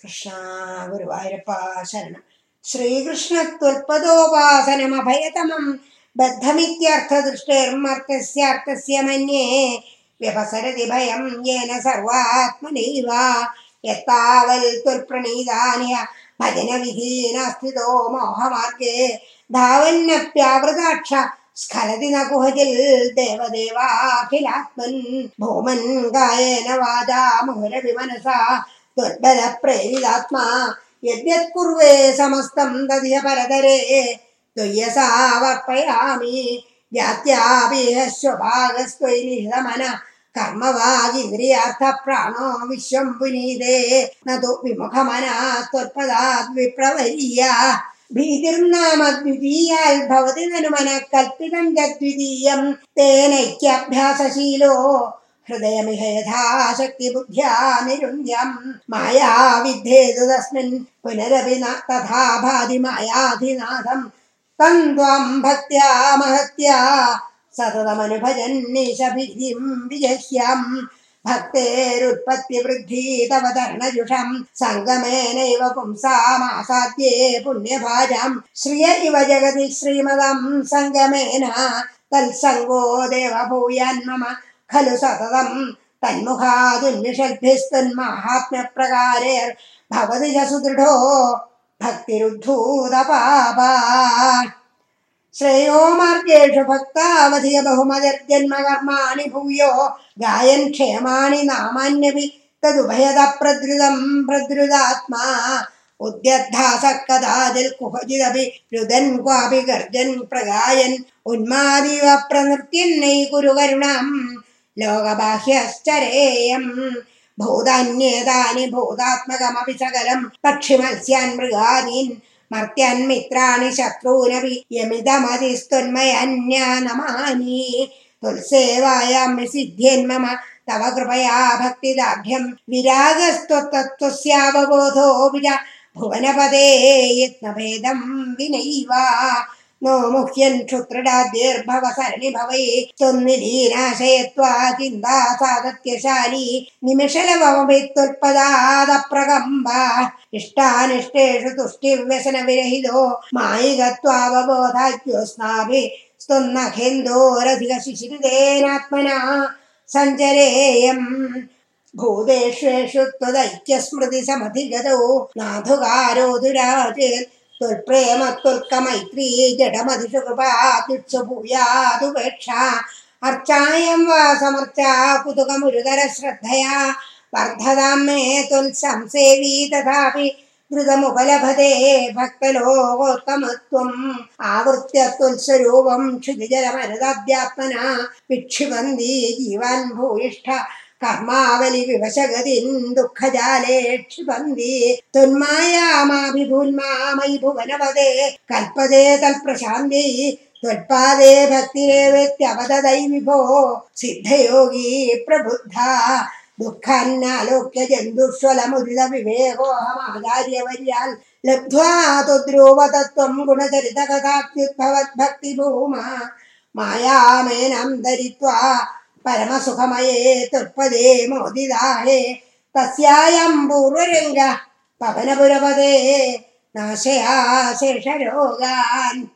കൃഷ്ണ ഗുരുവായൂരപ്പ ശരണം ശ്രീകൃഷ്ണത്വൽപദോപാസനമഭയതമം ബദ്ധമിത്യർത്ഥദൃഷ്ടേർമർത്ഥസ്യാർത്ഥസ്യ മന്യേ വ്യപസരതി ഭയം യേന സർവാത്മനൈവ യത്താവൽ ത്വൽപ്രണീതാനിയ ഭജനവിധീനാസ്ഥിതോ മോഹമാർഗേ ധാവന്നപ്യാവൃതാക്ഷ സ്ഖലതി ന കുഹജിൽ ദേവദേവാഖിലാത്മൻ ഭൂമൻ കായേന വാചാ ದೊಡ್ಡರ ಪ್ರೇರಿದಾತ್ಮ ಯದ್ಯತ್ಕುರ್ವೇ ಸಮಸ್ತಂ ತದಿಹ ಪರದರೆ ತ್ವಯ್ಯಸಾವರ್ಪಯಾಮಿ ಜಾತ್ಯಾಭಿಹ ಸ್ವಭಾಗಸ್ತ್ವಯಿ ನಿಹಮನ കർമ്മവാഗീന്ദ്രിയാർത്ഥ പ്രാണോ വിശ്വം പുനീതേ നതു വിമുഖമനാത്വൽപദാദ്വിപ്രവരീയ ഭീതിർനാമദ്വിതീയാൽ ഭവതി നനുമന കൽപ്പിതം ദ്വിതീയം തേനൈക്യാഭ്യാസശീലോ. हृदयमिह यथा बुद्ध्या निरुञ्जम् माया विद्धेतु तस्मिन् पुनरपि न तथा भाति मायाधिनाथम् तम् त्वम् भक्त्या महत्या सततमनुभजन्निषभिम् भक्तेरुत्पत्तिवृद्धि तव धर्मजुषम् सङ्गमेनैव पुंसामासाद्ये पुण्यभाजम् श्रिय इव जगति श्रीमदम् सङ्गमेन तत्सङ्गो देव भूयान् मम സതതം തന്മുഖാതുന്മിഷദ്ഭിസ്തന്മാഹാത്മ്യപ്രകാരേർ ഭവതി ച സുദൃഢോ ഭക്തിരുദ്ധൂതപാപാ ശ്രേയോ മാർഗേഷു ഭക്താവധിയ ബഹുമതിർജന്മകർമാണി ഭൂയോ ഗായൻ ക്ഷേമാണി നാമാന്യപി തദുഭയത പ്രദ്രുതം പ്രദ്രുതാത്മാ ഉദ്യദ്ധാസക്കഥാതിൽ കുഹചിതപി രുദൻ ക്വാപി ഗർജൻ പ്രഗായൻ ഉന്മാദിവ പ്രനൃത്യന്നൈ കുരു കരുണം लोकबाह्यश्चरेयम् भूतान्येतानि भूतात्मकमपि भौतात्मकमपि पक्षिमत्स्यान् मृगादीन् मर्त्यन्मित्राणि शत्रूरपि यमिदमधिस्तोन्मय अन्या नमानि तुसेवायां तव कृपया भक्तिलाभ्यम् विरागस्त्वतत्त्वस्यावबोधो च भुवनपदे यत्नभेदं विनैव വിനൈവ നോ മുഹ്യൻ ക്ഷുത്രടാദ്യർഭവ സരണി ഭവേ ത്വന്നിലീനാശയത്വാ ചിന്താ സാധത്യശാലി നിമിഷലവമിത്വൽപദാദപ്രകമ്പ ഇഷ്ടാനിഷ്ടേഷു തുഷ്ടിവ്യസനവിരഹിതോ മായികത്വാവബോധാജ്യോസ്നാഭി സ്തുന്നഖേന്ദോരധിക ശിശിരിതേനാത്മനാ സഞ്ചരേയം ഭൂതേഷ്വേഷു त्वत्प्रेमत्वल्कमैत्री जडमधिषकृपातित्सु भूयादुपेक्षा अर्चायं वा समर्चा कुतुकमुरुदरश्रद्धया वर्धतां मे त्वल्संसेवी तथापि धृतमुपलभते भक्तलोकोत्तमत्वम् आवृत्य त्वल्स्वरूपं क्षुतिजलमरुदाद्यात्मना विक्षिपन्ति जीवान् भूयिष्ठ ആവൃത്യ ത്വൽസ്വരൂപം ക്ഷിതിജലമരുതാദ്യാത്മന വിക്ഷിപന്തി ജീവാൻ ഭൂയിഷ്ഠ കർമാവലി വിവശഗതിൻ ദുഃഖജാലേ ക്ഷിപന്തി ത്വന്മായാമാഭിഭൂന്മാമയി ഭുവനപദേ കൽപ്പതേ തൽപ്രശാന്തി ത്വൽപാദേ ഭക്തിരേവേത്യവതദൈ വിഭോ സിദ്ധയോഗി പ്രബുദ്ധ ദുഃഖാന്നാലോക്യ ജന്തുഷ്വലമുദിത വിവേകോഹമാചാര്യവര്യാൽ ലബ്ധ്വാ തുദ്രൂപതത്വം ഗുണചരിത കഥാത്യുദ്ഭവദ്ഭക്തിഭൂമ മായാമേനം परमसुखमये तृप्पदे मोदिदाहे तस्यायं पूर्वलिङ्ग पवनपुरपदे नाशया शेषरोगान्